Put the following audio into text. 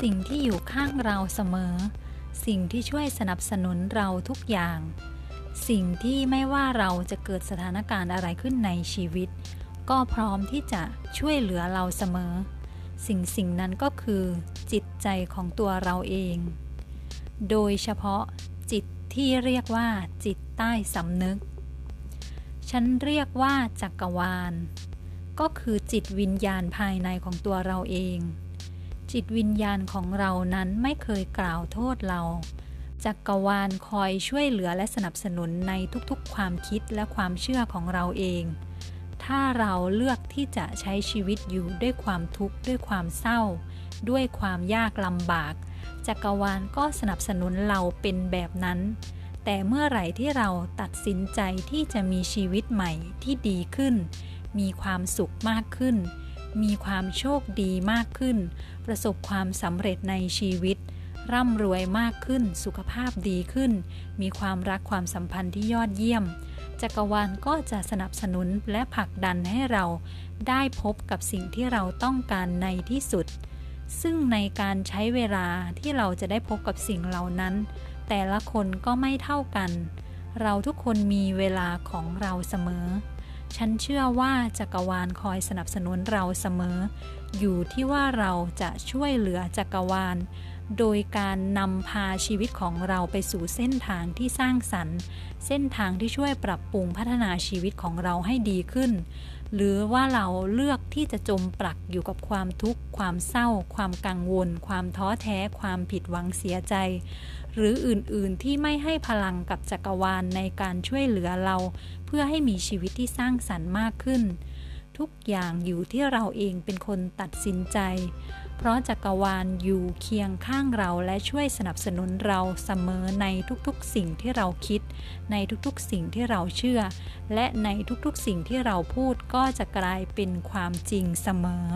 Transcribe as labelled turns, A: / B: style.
A: สิ่งที่อยู่ข้างเราเสมอ สิ่งที่ช่วยสนับสนุนเราทุกอย่าง สิ่งที่ไม่ว่าเราจะเกิดสถานการณ์อะไรขึ้นในชีวิต ก็พร้อมที่จะช่วยเหลือเราเสมอ สิ่งสิ่งนั้นก็คือจิตใจของตัวเราเอง โดยเฉพาะจิตที่เรียกว่าจิตใต้สำนึก ฉันเรียกว่าจักรวาล ก็คือจิตวิญญาณภายในของตัวเราเอง จิตวิญญาณของเรานั้นไม่เคยกล่าวโทษเราจักรวาลคอยช่วยเหลือและสนับสนุนในทุกๆ ความคิดและความเชื่อของเราเอง ถ้าเราเลือกที่จะใช้ชีวิตอยู่ด้วยความทุกข์ด้วยความเศร้า ด้วยความยากลำบาก จักรวาลก็สนับสนุนเราเป็นแบบนั้น แต่เมื่อไหร่ที่เราตัดสินใจที่จะมีชีวิตใหม่ที่ดีขึ้น มีความสุขมากขึ้น มีความโชคดีมากขึ้น ประสบความสำเร็จในชีวิต ร่ำรวยมากขึ้น สุขภาพดีขึ้น มีความรักความสัมพันธ์ที่ยอดเยี่ยม จักรวาลก็จะสนับสนุนและผลักดันให้เราได้พบกับสิ่งที่เราต้องการในที่สุด ซึ่งในการใช้เวลาที่เราจะได้พบกับสิ่งเหล่านั้น แต่ละคนก็ไม่เท่ากัน เราทุกคนมีเวลาของเราเสมอ ฉันเชื่อว่าจักรวาลคอยสนับสนุนเราเสมอ อยู่ที่ว่าเราจะช่วยเหลือจักรวาล โดยการนำพาชีวิตของเราไปสู่เส้นทางที่สร้างสรรค์ เส้นทางที่ช่วยปรับปรุงพัฒนาชีวิตของเราให้ดีขึ้น หรือว่าเราเลือกที่จะจมปลักอยู่กับความทุกข์ ความเศร้า ความกังวล ความท้อแท้ ความผิดหวังเสียใจ หรืออื่นๆที่ไม่ให้พลังกับจักรวาลในการช่วยเหลือเรา เพื่อให้มีชีวิตที่สร้างสรรค์มากขึ้น ทุกอย่างอยู่ที่เราเองเป็นคนตัดสินใจ เพราะจักรวาลอยู่เคียงข้างเราและช่วยสนับสนุนเราเสมอในทุกๆสิ่งที่เราคิด ในทุกๆสิ่งที่เราเชื่อ และในทุกๆสิ่งที่เราพูดก็จะกลายเป็นความจริงเสมอ